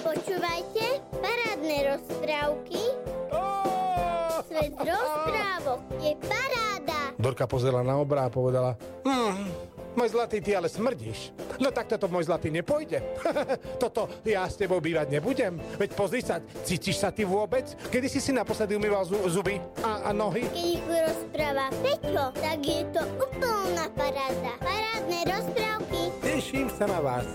Počúvajte parádne rozprávky. Svet rozprávok je paráda. Dorka pozrela na obra a povedala hm, môj zlatý, ty ale smrdíš. No tak toto môj zlatý nepôjde. toto ja s tebou bývať nebudem. Veď pozri sa, cítiš sa ty vôbec? Kedy si si naposledy umýval zu- zuby a, a nohy? Keď ich rozpráva Peťo, tak je to úplná paráda. Parádne rozprávky. Teším sa na vás.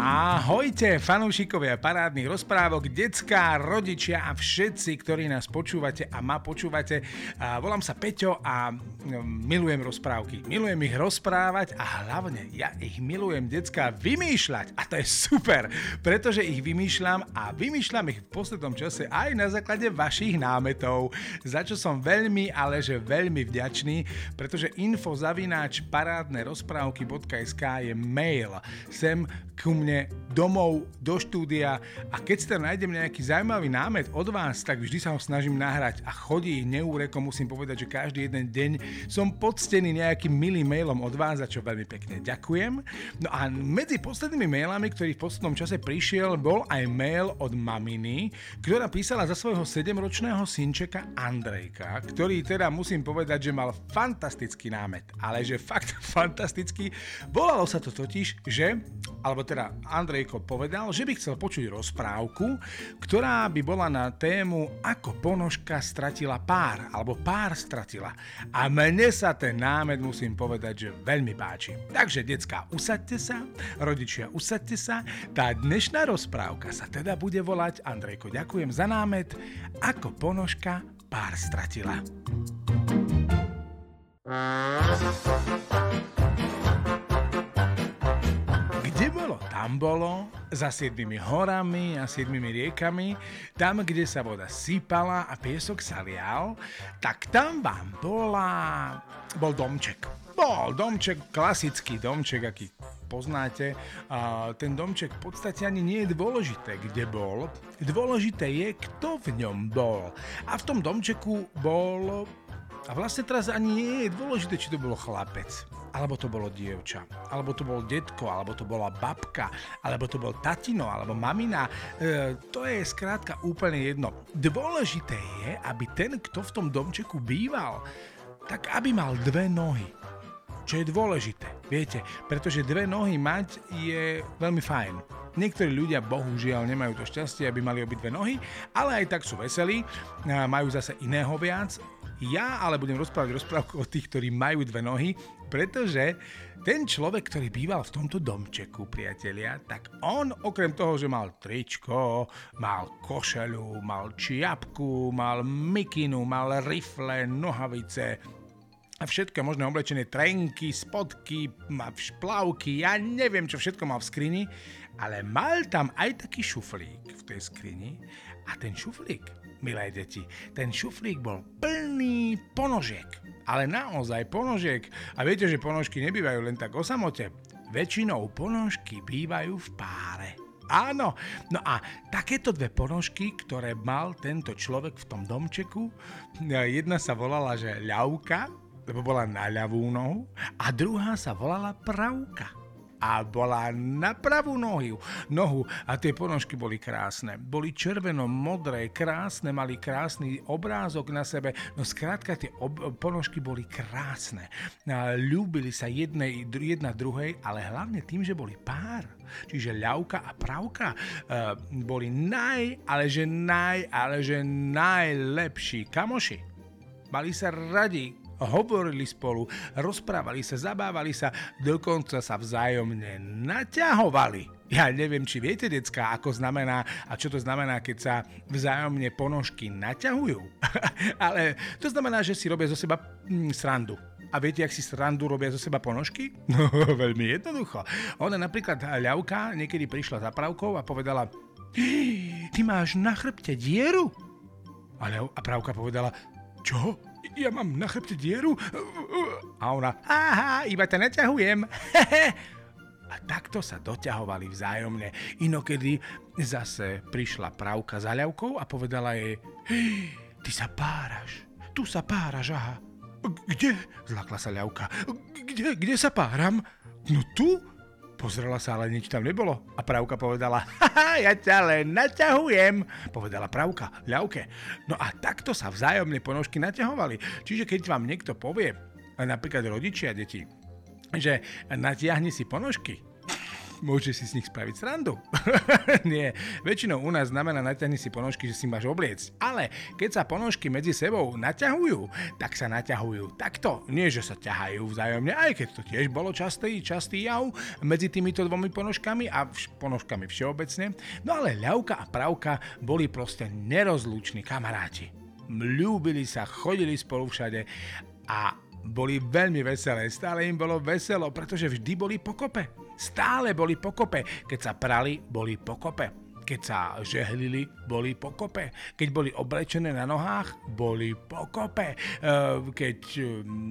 Ahojte, fanúšikovia parádnych rozprávok, detská, rodičia a všetci, ktorí nás počúvate a ma počúvate. Volám sa Peťo a mm, milujem rozprávky. Milujem ich rozprávať a hlavne ja ich milujem, detská, vymýšľať. A to je super, pretože ich vymýšľam a vymýšľam ich v poslednom čase aj na základe vašich námetov, za čo som veľmi, ale že veľmi vďačný, pretože info zavináč parádne rozprávky.sk je mail sem ku mne domov do štúdia a keď si tam nájdem nejaký zaujímavý námet od vás, tak vždy sa ho snažím nahrať a chodí neúrekom, musím povedať, že každý jeden deň som poctený nejakým milým mailom od vás, za čo veľmi pekne ďakujem. No a medzi poslednými mailami, ktorý v poslednom čase prišiel, bol aj mail od maminy, ktorá písala za svojho 7-ročného synčeka Andrejka, ktorý teda musím povedať, že mal fantastický námet, ale že fakt fantastický. Volalo sa to totiž, že, alebo teda Andrejko povedal, že by chcel počuť rozprávku, ktorá by bola na tému ako ponožka stratila pár, alebo pár stratila. A mne sa ten námed musím povedať, že veľmi páči. Takže, decka, usaďte sa, rodičia, usaďte sa. Tá dnešná rozprávka sa teda bude volať, Andrejko, ďakujem za námed, ako ponožka pár stratila. Tam bolo, za siedmimi horami a siedmimi riekami, tam, kde sa voda sypala a piesok sa lial, tak tam vám bola, bol domček. Bol domček, klasický domček, aký poznáte. A ten domček v podstate ani nie je dôležité, kde bol. Dôležité je, kto v ňom bol. A v tom domčeku bol a vlastne teraz ani nie je dôležité, či to bolo chlapec, alebo to bolo dievča, alebo to bol detko, alebo to bola babka, alebo to bol tatino, alebo mamina. E, to je skrátka úplne jedno. Dôležité je, aby ten, kto v tom domčeku býval, tak aby mal dve nohy. Čo je dôležité, viete, pretože dve nohy mať je veľmi fajn. Niektorí ľudia bohužiaľ nemajú to šťastie, aby mali obidve nohy, ale aj tak sú veselí, majú zase iného viac. Ja ale budem rozprávať rozprávku o tých, ktorí majú dve nohy, pretože ten človek, ktorý býval v tomto domčeku, priatelia, tak on okrem toho, že mal tričko, mal košelu, mal čiapku, mal mikinu, mal rifle, nohavice, a všetko možné oblečené trenky, spodky, šplavky, ja neviem, čo všetko mal v skrini, ale mal tam aj taký šuflík v tej skrini a ten šuflík, milé deti, ten šuflík bol plný ponožiek, ale naozaj ponožiek. A viete, že ponožky nebývajú len tak o samote, väčšinou ponožky bývajú v páre. Áno, no a takéto dve ponožky, ktoré mal tento človek v tom domčeku, jedna sa volala, že ľavka, lebo bola na ľavú nohu a druhá sa volala pravka a bola na pravú nohu, nohu a tie ponožky boli krásne. Boli červeno-modré, krásne, mali krásny obrázok na sebe, no skrátka tie ob- ponožky boli krásne. A ľúbili sa jednej, jedna druhej, ale hlavne tým, že boli pár. Čiže ľavka a pravka e, boli naj, ale že naj, ale že najlepší kamoši. Mali sa radi, hovorili spolu, rozprávali sa, zabávali sa, dokonca sa vzájomne naťahovali. Ja neviem, či viete, decka, ako znamená a čo to znamená, keď sa vzájomne ponožky naťahujú. Ale to znamená, že si robia zo seba mm, srandu. A viete, ak si srandu robia zo seba ponožky? No, veľmi jednoducho. Ona napríklad, ľavka, niekedy prišla za pravkou a povedala Ty máš na chrbte dieru? A, ľav, a pravka povedala Čo? Ja mám na chrbte dieru? A ona, aha, iba ťa neťahujem. A takto sa doťahovali vzájomne. Inokedy zase prišla pravka za ľavkou a povedala jej, hej, ty sa páraš, tu sa páraš, aha. Kde? Zlakla sa ľavka. Kde, kde sa páram? No tu? Pozrela sa, ale nič tam nebolo. A Pravka povedala, haha, ja ťa len naťahujem. Povedala Pravka, ľavke. No a takto sa vzájomne ponožky naťahovali. Čiže keď vám niekto povie, napríklad rodičia deti, že natiahni si ponožky, môže si z nich spraviť srandu. Nie, väčšinou u nás znamená natiahni si ponožky, že si máš obliecť. Ale keď sa ponožky medzi sebou naťahujú, tak sa naťahujú takto. Nie, že sa ťahajú vzájomne, aj keď to tiež bolo častý, častý jav medzi týmito dvomi ponožkami a vš- ponožkami všeobecne. No ale ľavka a pravka boli proste nerozluční kamaráti. Ľúbili sa, chodili spolu všade a boli veľmi veselé, stále im bolo veselo, pretože vždy boli pokope. Stále boli pokope. Keď sa prali, boli pokope keď sa žehlili, boli pokope. Keď boli oblečené na nohách, boli pokope. Keď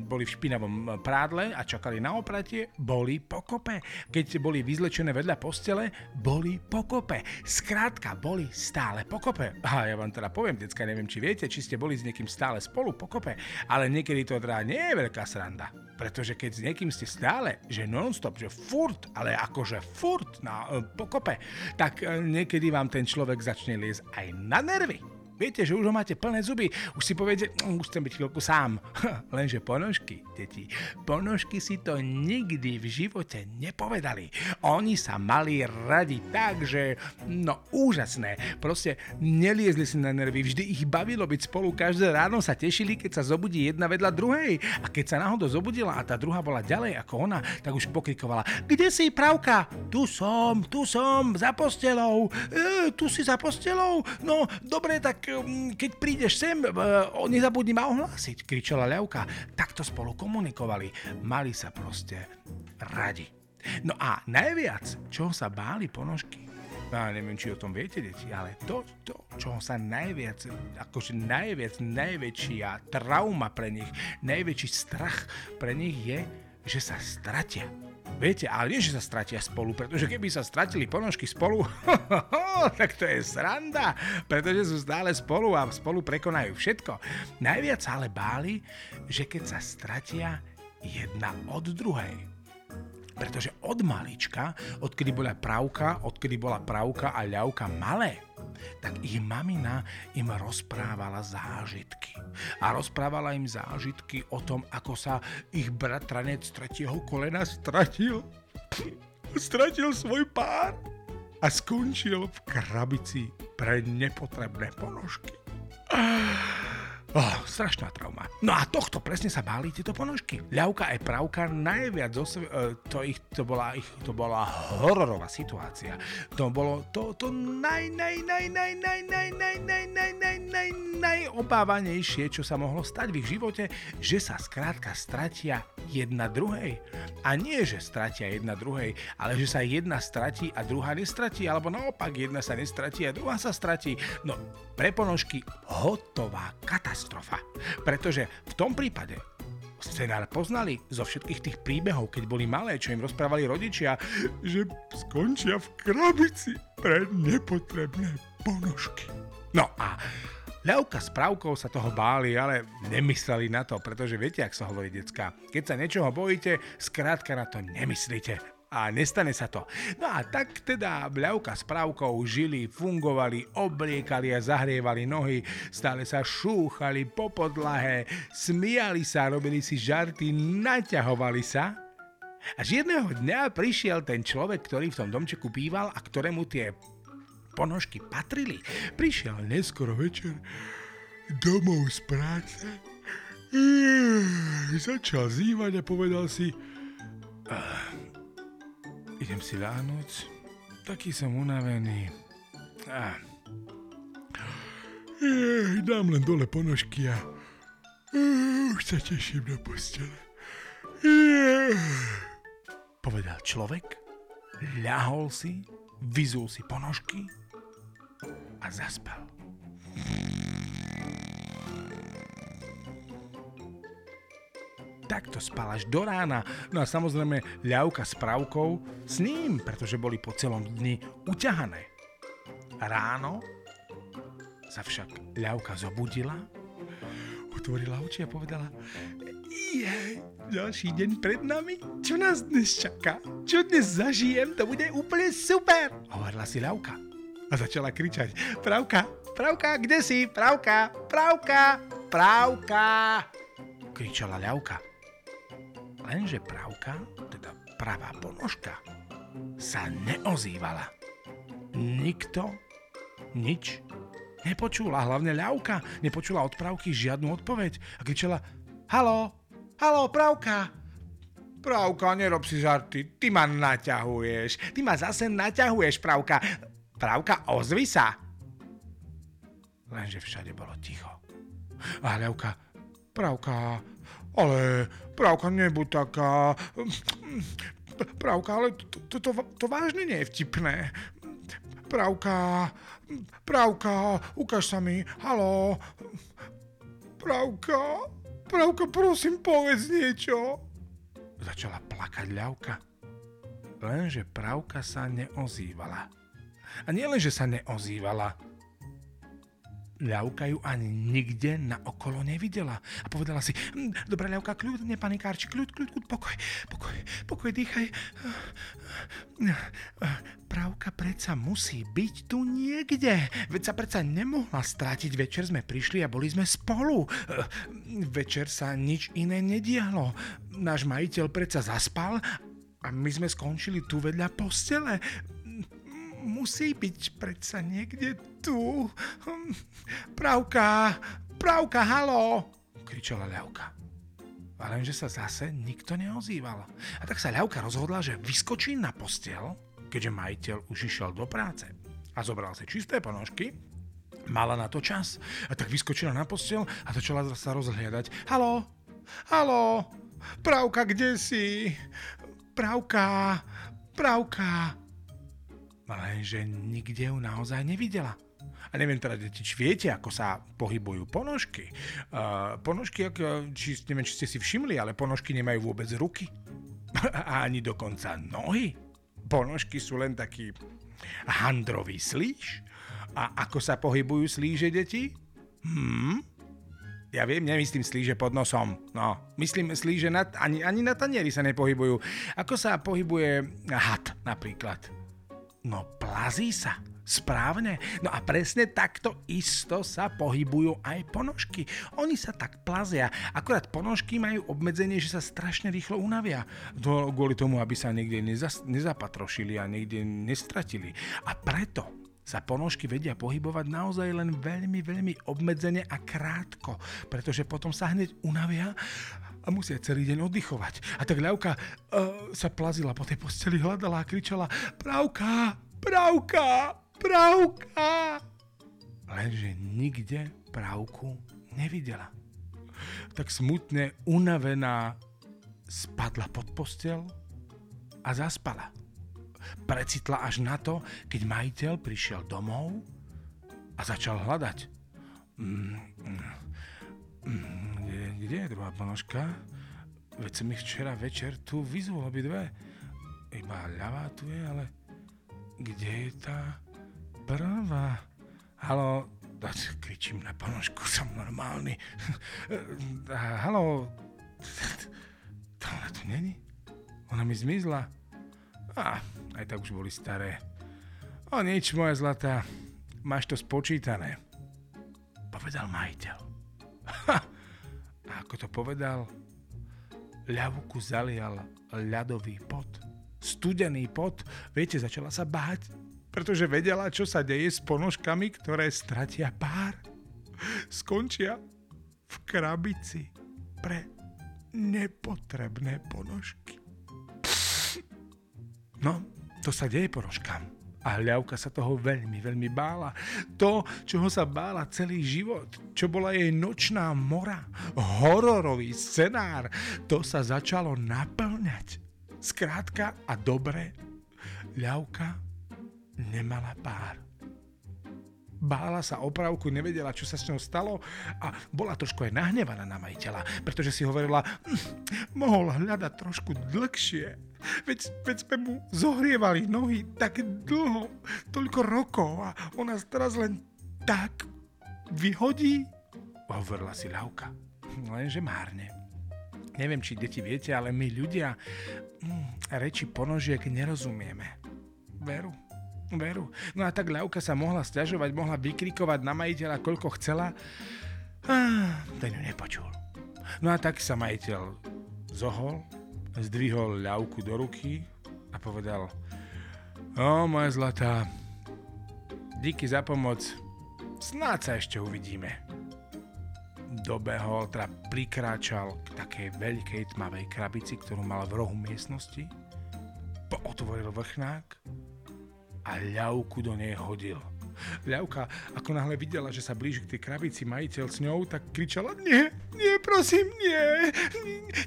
boli v špinavom prádle a čakali na opratie, boli pokope. Keď boli vyzlečené vedľa postele, boli pokope. Skrátka, boli stále pokope. A ja vám teda poviem, decka, neviem, či viete, či ste boli s niekým stále spolu pokope, ale niekedy to teda nie je veľká sranda. Pretože keď s niekým ste stále, že non-stop, že furt, ale akože furt na uh, pokope, tak uh, niekedy vám ten človek začne liesť aj na nervy. Viete, že už ho máte plné zuby, už si poviete, už chcem byť chvíľku sám. Lenže ponožky, deti, ponožky si to nikdy v živote nepovedali. Oni sa mali radi tak, že no úžasné. Proste neliezli si na nervy, vždy ich bavilo byť spolu, každé ráno sa tešili, keď sa zobudí jedna vedľa druhej. A keď sa náhodou zobudila a tá druhá bola ďalej ako ona, tak už pokrikovala, kde si pravka? Tu som, tu som, za postelou. E, tu si za postelou? No, dobre, tak Mm, keď prídeš sem, e, nezabudni ma ohlásiť, kričala ľavka. Takto spolu komunikovali. Mali sa proste radi. No a najviac, čoho sa báli ponožky, No, ja neviem, či o tom viete, deti, ale to, to, čo sa najviac, akože najviac, najväčšia trauma pre nich, najväčší strach pre nich je, že sa stratia. Viete, ale nie, že sa stratia spolu, pretože keby sa stratili ponožky spolu, tak to je sranda, pretože sú stále spolu a spolu prekonajú všetko. Najviac ale báli, že keď sa stratia jedna od druhej pretože od malička, odkedy bola pravka, odkedy bola pravka a ľavka malé, tak ich mamina im rozprávala zážitky. A rozprávala im zážitky o tom, ako sa ich bratranec tretieho kolena stratil. Stratil svoj pár a skončil v krabici pre nepotrebné ponožky. Oh, strašná trauma. No a tohto presne sa báli tieto ponožky. Ľavka aj pravka najviac zo sve, to, ich, to, bola, ich, to bola hororová situácia. To bolo to, to naj, naj, naj, naj, naj, naj, naj, naj, naj, naj, naj, najobávanejšie, čo sa mohlo stať v ich živote, že sa skrátka stratia jedna druhej. A nie, že stratia jedna druhej, ale že sa jedna stratí a druhá nestratí, alebo naopak jedna sa nestratí a druhá sa stratí. No, pre ponožky hotová katastrofa katastrofa. Pretože v tom prípade scenár poznali zo všetkých tých príbehov, keď boli malé, čo im rozprávali rodičia, že skončia v krabici pre nepotrebné ponožky. No a Ľavka s Pravkou sa toho báli, ale nemysleli na to, pretože viete, ak sa hovorí decka. Keď sa niečoho bojíte, skrátka na to nemyslíte a nestane sa to. No a tak teda Bľavka s Pravkou žili, fungovali, obliekali a zahrievali nohy, stále sa šúchali po podlahe, smiali sa, robili si žarty, naťahovali sa. Až jedného dňa prišiel ten človek, ktorý v tom domčeku býval a ktorému tie ponožky patrili. Prišiel neskoro večer domov z práce, začal zývať a povedal si, Idem si ľahnuť. Taký som unavený. A... Ej, dám len dole ponožky a už sa teším do postele. Ej. Povedal človek, ľahol si, vyzul si ponožky a zaspal. Takto spal až do rána. No a samozrejme ľavka s pravkou s ním, pretože boli po celom dni uťahané. Ráno sa však ľavka zobudila, otvorila oči a povedala Jej, ďalší deň pred nami? Čo nás dnes čaká? Čo dnes zažijem? To bude úplne super! Hovorila si ľavka. A začala kričať. Pravka, pravka, kde si? Pravka, pravka, pravka! Kričala ľavka. Lenže pravka, teda pravá ponožka, sa neozývala. Nikto nič nepočula, hlavne ľavka nepočula od pravky žiadnu odpoveď a kričala Halo, halo, pravka, Pravka, nerob si žarty, ty ma naťahuješ. Ty ma zase naťahuješ, Pravka. Pravka, ozvi sa. Lenže všade bolo ticho. A Ľavka, Pravka, ale Pravka, nebuď taká. Pravka, ale to, to, to, to vážne nie je vtipné. Pravka, Pravka, ukáž sa mi, halo. Pravka, Pravka, prosím, povedz niečo. Začala plakať ľavka. Lenže Pravka sa neozývala. A nie len, sa neozývala, Ľavka ju ani nikde na okolo nevidela. A povedala si, hm, dobre Ľavka, kľud, nepanikárči, kľud, kľud, kľud, pokoj, pokoj, pokoj, dýchaj. Pravka predsa musí byť tu niekde. Veď sa predsa nemohla strátiť. Večer sme prišli a boli sme spolu. Večer sa nič iné nedialo. Náš majiteľ predsa zaspal a my sme skončili tu vedľa postele musí byť predsa niekde tu. Hm, pravka, pravka, halo, kričala ľavka. A lenže sa zase nikto neozýval. A tak sa ľavka rozhodla, že vyskočí na postel, keďže majiteľ už išiel do práce. A zobral si čisté ponožky, mala na to čas. A tak vyskočila na postel a začala sa rozhliadať. Halo, halo, pravka, kde si? Pravka, pravka, lenže nikde ju naozaj nevidela. A neviem teda, či viete, ako sa pohybujú ponožky. Uh, ponožky, či, neviem, či ste si všimli, ale ponožky nemajú vôbec ruky. A ani dokonca nohy. Ponožky sú len taký handrový slíž. A ako sa pohybujú slíže, deti? Hmm? Ja viem, nemyslím slíže pod nosom. No, myslím slíže na, ani, ani na tanieri sa nepohybujú. Ako sa pohybuje had napríklad? No plazí sa. Správne. No a presne takto isto sa pohybujú aj ponožky. Oni sa tak plazia. Akorát ponožky majú obmedzenie, že sa strašne rýchlo unavia. To, kvôli tomu, aby sa niekde nezas, nezapatrošili a niekde nestratili. A preto sa ponožky vedia pohybovať naozaj len veľmi, veľmi obmedzene a krátko, pretože potom sa hneď unavia a musia celý deň oddychovať. A tak ľavka uh, sa plazila po tej posteli, hľadala a kričala Pravka, pravka, pravka. Lenže nikde pravku nevidela. Tak smutne, unavená, spadla pod postel a zaspala. Precitla až na to, keď majiteľ prišiel domov a začal hľadať. Mm, mm, mm, kde, je druhá ponožka? Veď som ich včera večer tu vyzvol obidve. Iba ľavá tu je, ale kde je tá prvá? Halo, kričím na ponožku, som normálny. Halo, tohle tu není? Ona mi zmizla. A, aj tak už boli staré. O nič, moja zlatá, máš to spočítané. Povedal majiteľ. Ha! A ako to povedal, ľavku zalial ľadový pot. Studený pot. Viete, začala sa báť, pretože vedela, čo sa deje s ponožkami, ktoré stratia pár. Skončia v krabici pre nepotrebné ponožky. No, to sa deje ponožkám. A ľavka sa toho veľmi, veľmi bála. To, čoho sa bála celý život, čo bola jej nočná mora, hororový scenár, to sa začalo naplňať. Skrátka a dobre, ľavka nemala pár bála sa opravku, nevedela, čo sa s ňou stalo a bola trošku aj nahnevaná na majiteľa, pretože si hovorila, hm, mohol hľadať trošku dlhšie. Veď, veď sme mu zohrievali nohy tak dlho, toľko rokov a ona teraz len tak vyhodí? Hovorila si ľavka, lenže márne. Neviem, či deti viete, ale my ľudia mm, reči ponožiek nerozumieme. Veru. Veru. No a tak ľavka sa mohla stiažovať, mohla vykrikovať na majiteľa, koľko chcela. Ah, ten ju nepočul. No a tak sa majiteľ zohol, zdvihol ľavku do ruky a povedal O, moja zlatá, díky za pomoc, snáď sa ešte uvidíme dobehol, teda prikráčal k takej veľkej tmavej krabici, ktorú mal v rohu miestnosti, otvoril vrchnák a ľavku do nej hodil. Ľavka, ako náhle videla, že sa blíži k tej krabici majiteľ s ňou, tak kričala, nie, nie, prosím, nie,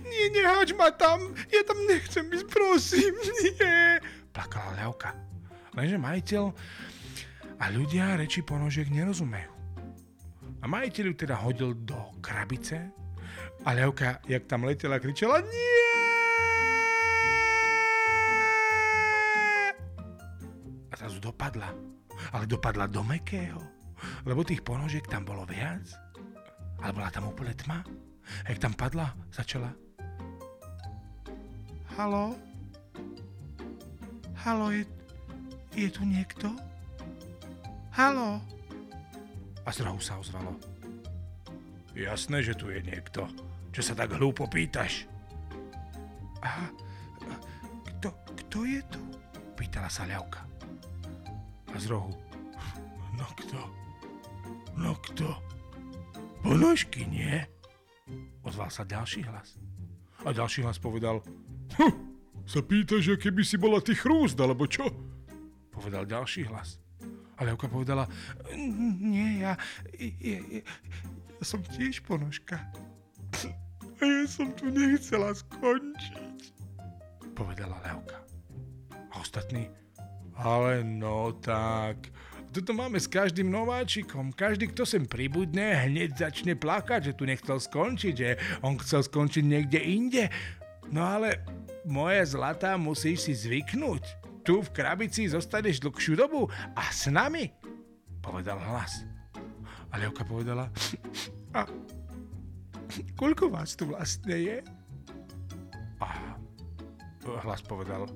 nie, nehač ma tam, ja tam nechcem ísť, prosím, nie. Plakala ľavka. Lenže majiteľ a ľudia reči ponožiek nerozumejú. A majiteľ ju teda hodil do krabice a Levka, jak tam letela, kričala nie! A zrazu dopadla. Ale dopadla do mekého. Lebo tých ponožiek tam bolo viac. Ale bola tam úplne tma. A jak tam padla, začala Halo? Halo, je, je tu niekto? Halo? A zrazu sa ozvalo. Jasné, že tu je niekto. Čo sa tak hlúpo pýtaš? A kto, kto je tu? Pýtala sa ľavka. A z rohu. No kto? No kto? Ponožky, nie? Ozval sa ďalší hlas. A ďalší hlas povedal. Hm, sa pýta, že keby si bola ty chrúst, alebo čo? Povedal ďalší hlas. A Levka povedala, nie, ja, ja, ja, ja som tiež ponožka. A ja som tu nechcela skončiť. Povedala Levka. A ostatní, ale no tak, toto máme s každým nováčikom. Každý, kto sem pribudne, hneď začne plakať, že tu nechcel skončiť, že on chcel skončiť niekde inde. No ale moje zlatá musíš si zvyknúť tu v krabici zostaneš dlhšiu dobu a s nami, povedal hlas. A Levka povedala, a koľko vás tu vlastne je? A hlas povedal,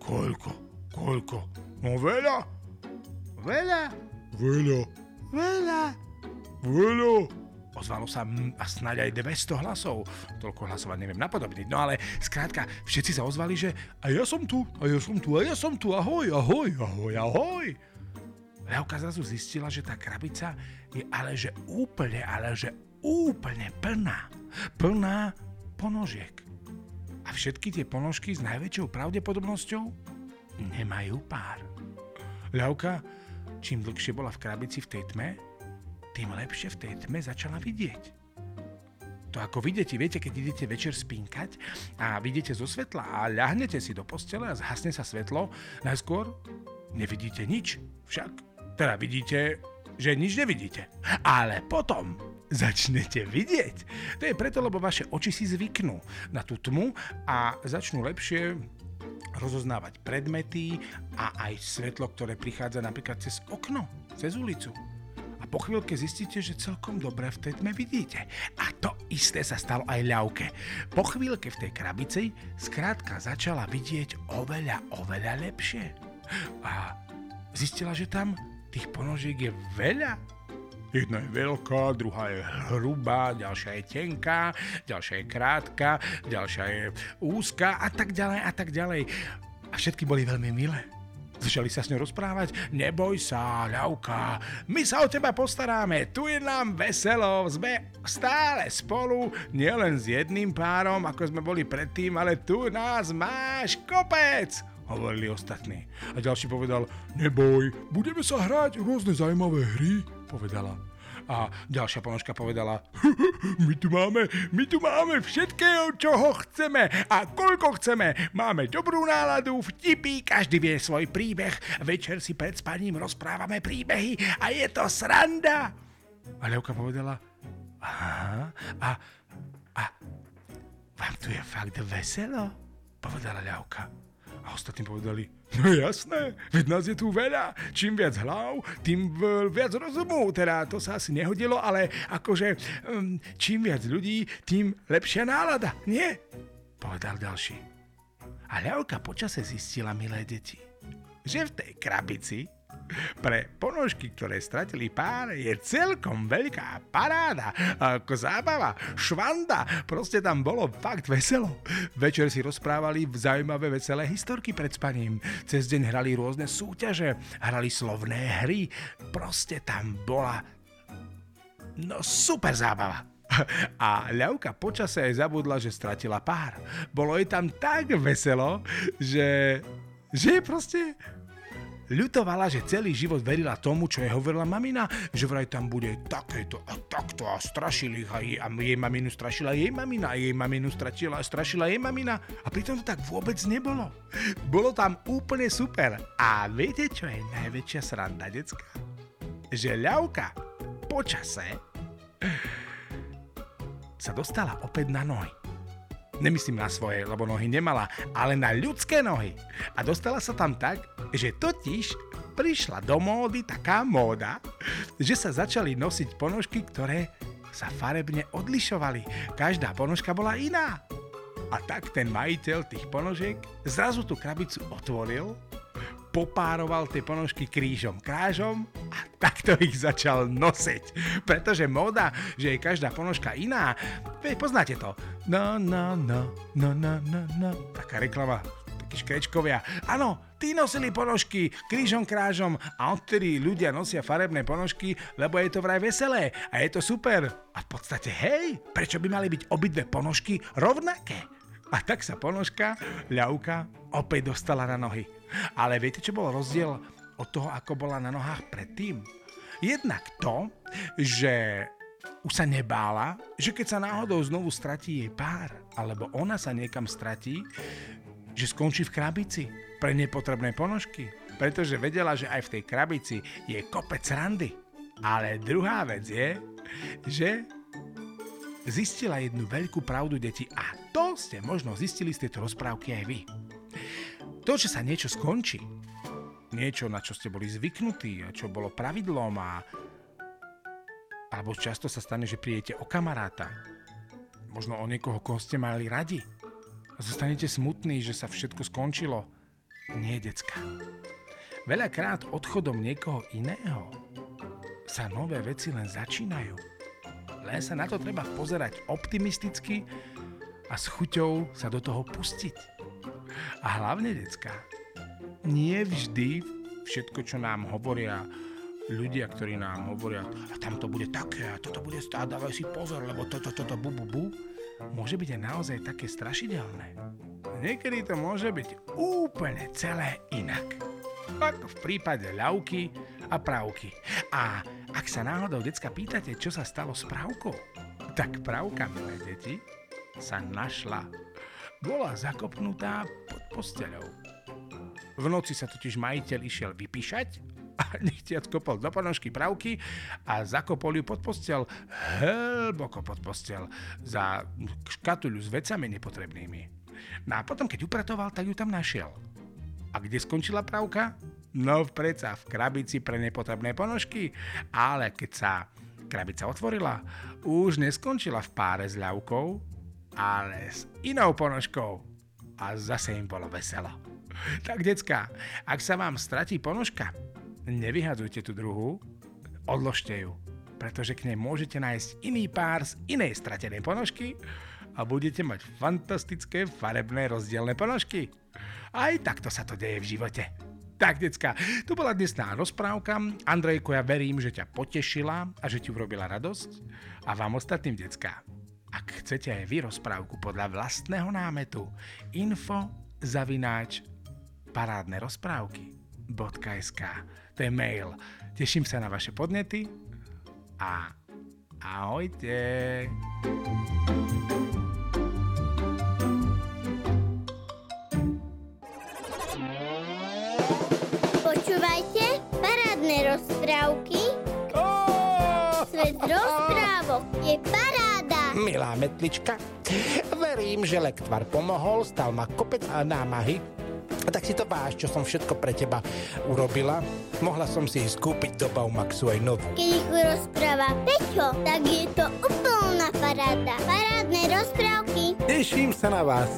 koľko, koľko? No veľa. Veľa. Veľa. Veľa. Veľa. Ozvalo sa a snáď aj 200 hlasov. Toľko hlasovať neviem napodobniť. No ale skrátka, všetci sa ozvali, že a ja som tu, a ja som tu, a ja som tu, ahoj, ahoj, ahoj, ahoj. Ľavka zrazu zistila, že tá krabica je ale že úplne, ale že úplne plná. Plná ponožiek. A všetky tie ponožky s najväčšou pravdepodobnosťou nemajú pár. Ľavka, čím dlhšie bola v krabici v tej tme, tým lepšie v tej tme začala vidieť. To ako vidíte, viete, keď idete večer spínkať a vidíte zo svetla a ľahnete si do postele a zhasne sa svetlo, najskôr nevidíte nič, však. Teda vidíte, že nič nevidíte. Ale potom začnete vidieť. To je preto, lebo vaše oči si zvyknú na tú tmu a začnú lepšie rozoznávať predmety a aj svetlo, ktoré prichádza napríklad cez okno, cez ulicu po chvíľke zistíte, že celkom dobre v tej tme vidíte. A to isté sa stalo aj ľavke. Po chvíľke v tej krabici skrátka začala vidieť oveľa, oveľa lepšie. A zistila, že tam tých ponožiek je veľa. Jedna je veľká, druhá je hrubá, ďalšia je tenká, ďalšia je krátka, ďalšia je úzka a tak ďalej a tak ďalej. A všetky boli veľmi milé. Začali sa s ňou rozprávať. Neboj sa, ľavka, my sa o teba postaráme, tu je nám veselo, sme stále spolu, nielen s jedným párom, ako sme boli predtým, ale tu nás máš kopec hovorili ostatní. A ďalší povedal, neboj, budeme sa hrať rôzne zaujímavé hry, povedala a ďalšia ponožka povedala, my tu máme, my tu máme všetkého, čo ho chceme a koľko chceme. Máme dobrú náladu, vtipy, každý vie svoj príbeh. Večer si pred spaním rozprávame príbehy a je to sranda. A Levka povedala, aha, a, a vám tu je fakt veselo, povedala Ľavka. A ostatní povedali, no jasné, veď nás je tu veľa. Čím viac hlav, tým viac rozumu. Teda to sa asi nehodilo, ale akože um, čím viac ľudí, tým lepšia nálada, nie? Povedal ďalší. A ľavka počase zistila, milé deti, že v tej krabici pre ponožky, ktoré stratili pár, je celkom veľká paráda, ako zábava, švanda, proste tam bolo fakt veselo. Večer si rozprávali zaujímavé veselé historky pred spaním, cez deň hrali rôzne súťaže, hrali slovné hry, proste tam bola no super zábava. A ľavka počase aj zabudla, že stratila pár. Bolo jej tam tak veselo, že, že proste Ľutovala, že celý život verila tomu, čo jej hovorila mamina, že vraj tam bude takéto a takto a strašili ich a jej, a jej maminu strašila jej mamina a jej maminu strašila, strašila jej mamina a pritom to tak vôbec nebolo. Bolo tam úplne super. A viete, čo je najväčšia sranda, decka? Že ľavka počase sa dostala opäť na nohy. Nemyslím na svoje, lebo nohy nemala, ale na ľudské nohy. A dostala sa tam tak, že totiž prišla do módy taká móda, že sa začali nosiť ponožky, ktoré sa farebne odlišovali. Každá ponožka bola iná. A tak ten majiteľ tých ponožiek zrazu tú krabicu otvoril popároval tie ponožky krížom, krážom a takto ich začal nosiť. Pretože móda, že je každá ponožka iná, veď poznáte to. No, no, no, no, no, no, no. Taká reklama, takí škrečkovia. Áno, tí nosili ponožky krížom krážom a odtedy ľudia nosia farebné ponožky, lebo je to vraj veselé a je to super. A v podstate, hej, prečo by mali byť obidve ponožky rovnaké? A tak sa ponožka, ľavka, opäť dostala na nohy. Ale viete, čo bol rozdiel od toho, ako bola na nohách predtým? Jednak to, že už sa nebála, že keď sa náhodou znovu stratí jej pár, alebo ona sa niekam stratí, že skončí v krabici pre nepotrebné ponožky, pretože vedela, že aj v tej krabici je kopec randy. Ale druhá vec je, že zistila jednu veľkú pravdu deti a to ste možno zistili z tejto rozprávky aj vy. To, že sa niečo skončí, niečo, na čo ste boli zvyknutí čo bolo pravidlom a alebo často sa stane, že prídete o kamaráta, možno o niekoho, koho ste mali radi a zostanete smutní, že sa všetko skončilo. Nie, decka. Veľakrát odchodom niekoho iného sa nové veci len začínajú. Len sa na to treba pozerať optimisticky a s chuťou sa do toho pustiť. A hlavne, decka, nie vždy všetko, čo nám hovoria ľudia, ktorí nám hovoria, a tam to bude také, a toto bude stáť, dávaj si pozor, lebo toto, toto, bu, bu, bu, môže byť aj naozaj také strašidelné. Niekedy to môže byť úplne celé inak. Ako v prípade ľavky a pravky. A ak sa náhodou decka pýtate, čo sa stalo s pravkou, tak pravka, milé deti, sa našla. Bola zakopnutá pod posteľou. V noci sa totiž majiteľ išiel vypíšať a nechtiac kopol do ponožky pravky a zakopol ju pod postel, hlboko pod postel, za škatuľu s vecami nepotrebnými. No a potom, keď upratoval, tak ju tam našiel. A kde skončila pravka? No predsa v krabici pre nepotrebné ponožky, ale keď sa krabica otvorila, už neskončila v páre s ľavkou, ale s inou ponožkou. A zase im bolo veselo. Tak decka, ak sa vám stratí ponožka, nevyhadzujte tú druhú, odložte ju, pretože k nej môžete nájsť iný pár z inej stratenej ponožky a budete mať fantastické farebné rozdielne ponožky. Aj takto sa to deje v živote. Tak, decka, to bola dnesná rozprávka. Andrejko, ja verím, že ťa potešila a že ti urobila radosť. A vám ostatným, decka, ak chcete aj vy rozprávku podľa vlastného námetu, info zavináč parádne rozprávky .sk To je mail. Teším sa na vaše podnety a ahojte. Počúvajte parádne rozprávky. Svet rozprávok je paráda. Milá metlička, verím, že lektvar pomohol, stal ma kopec námahy A tak si to váš, čo som všetko pre teba urobila. Mohla som si ísť kúpiť do Baumaxu aj novú. Keď ich rozpráva Peťo, tak je to úplná paráda. Parádne rozprávky. Teším sa na vás.